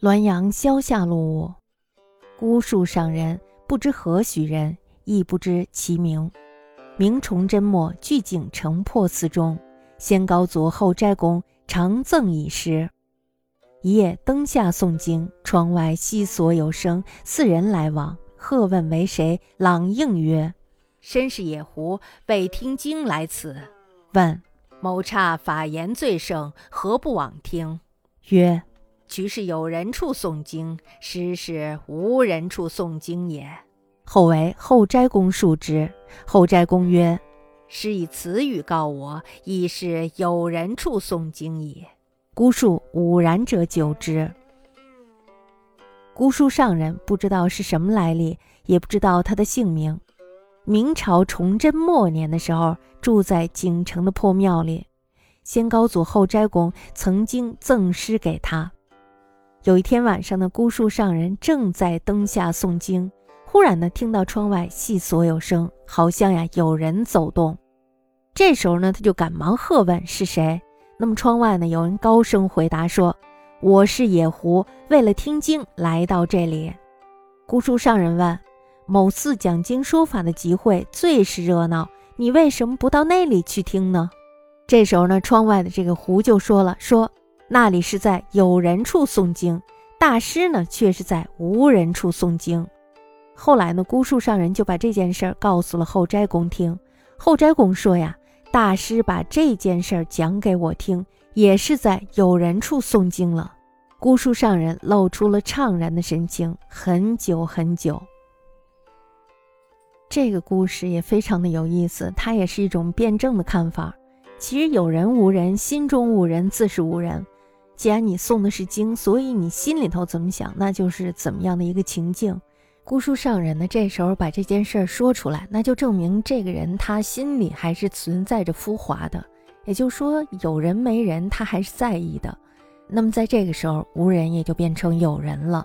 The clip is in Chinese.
滦阳萧下路，孤树上人，不知何许人，亦不知其名。名崇祯末，巨景城破寺中，先高祖后斋公常赠以诗。一夜灯下诵经，窗外悉所有声，四人来往，喝问为谁？朗应曰：“身是野狐，被听经来此。”问某刹法言最盛，何不往听？曰。局是有人处诵经，诗是无人处诵经也。后为后斋公述之。后斋公曰：“师以此语告我，亦是有人处诵经矣。”姑述吾然者久之。姑述上人不知道是什么来历，也不知道他的姓名。明朝崇祯末年的时候，住在京城的破庙里。先高祖后斋公曾经赠诗给他。有一天晚上的孤树上人正在灯下诵经，忽然呢听到窗外细索有声，好像呀有人走动。这时候呢他就赶忙喝问是谁。那么窗外呢有人高声回答说：“我是野狐，为了听经来到这里。”孤树上人问：“某寺讲经说法的集会最是热闹，你为什么不到那里去听呢？”这时候呢窗外的这个狐就说了说。那里是在有人处诵经，大师呢却是在无人处诵经。后来呢，姑树上人就把这件事儿告诉了后斋公听。后斋公说呀，大师把这件事儿讲给我听，也是在有人处诵经了。姑树上人露出了怅然的神情，很久很久。这个故事也非常的有意思，它也是一种辩证的看法。其实有人无人，心中无人，自是无人。既然你诵的是经，所以你心里头怎么想，那就是怎么样的一个情境。姑苏上人呢，这时候把这件事儿说出来，那就证明这个人他心里还是存在着浮华的，也就是说有人没人，他还是在意的。那么在这个时候，无人也就变成有人了。